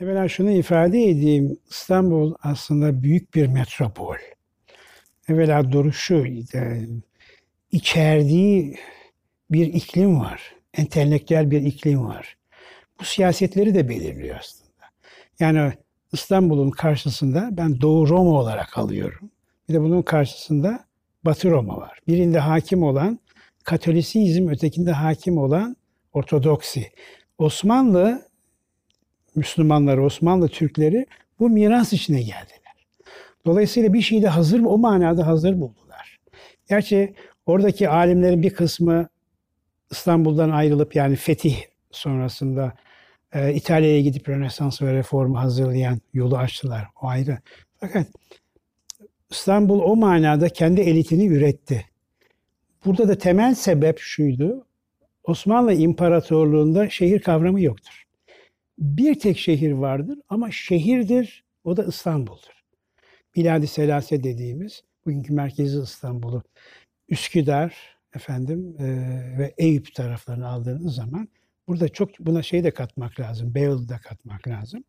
Evvela şunu ifade edeyim. İstanbul aslında büyük bir metropol. Evvela duruşu, e, içerdiği bir iklim var. Entelektüel bir iklim var. Bu siyasetleri de belirliyor aslında. Yani İstanbul'un karşısında ben Doğu Roma olarak alıyorum. Bir de bunun karşısında Batı Roma var. Birinde hakim olan Katolisizm, ötekinde hakim olan Ortodoksi. Osmanlı Müslümanları, Osmanlı Türkleri bu miras içine geldiler. Dolayısıyla bir şeyi de hazır, o manada hazır buldular. Gerçi oradaki alimlerin bir kısmı İstanbul'dan ayrılıp yani fetih sonrasında e, İtalya'ya gidip Rönesans ve Reformu hazırlayan yolu açtılar. O ayrı. Fakat İstanbul o manada kendi elitini üretti. Burada da temel sebep şuydu. Osmanlı İmparatorluğu'nda şehir kavramı yoktur. Bir tek şehir vardır ama şehirdir. O da İstanbul'dur. Biladi Selase dediğimiz bugünkü merkezi İstanbul'u Üsküdar efendim e, ve Eyüp taraflarını aldığınız zaman burada çok buna şey de katmak lazım. Beyoğlu da katmak lazım.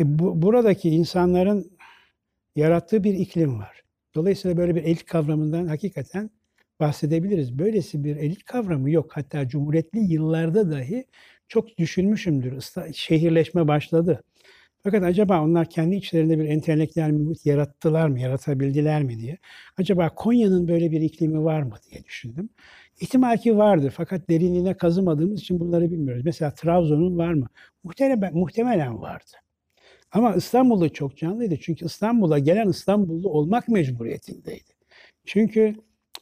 E, bu, buradaki insanların yarattığı bir iklim var. Dolayısıyla böyle bir elit kavramından hakikaten bahsedebiliriz. Böylesi bir elit kavramı yok. Hatta cumhuriyetli yıllarda dahi çok düşünmüşümdür. Şehirleşme başladı. Fakat acaba onlar kendi içlerinde bir entelektüel muhit yarattılar mı, yaratabildiler mi diye. Acaba Konya'nın böyle bir iklimi var mı diye düşündüm. İhtimal ki vardır fakat derinliğine kazımadığımız için bunları bilmiyoruz. Mesela Trabzon'un var mı? Muhtemelen, muhtemelen vardı. Ama İstanbul'da çok canlıydı. Çünkü İstanbul'a gelen İstanbullu olmak mecburiyetindeydi. Çünkü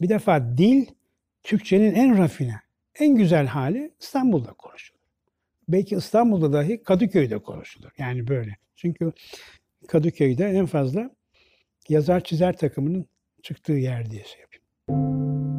bir defa dil Türkçenin en rafine, en güzel hali İstanbul'da konuşulur. Belki İstanbul'da dahi Kadıköy'de konuşulur. Yani böyle. Çünkü Kadıköy'de en fazla yazar çizer takımının çıktığı yer diye şey yapayım.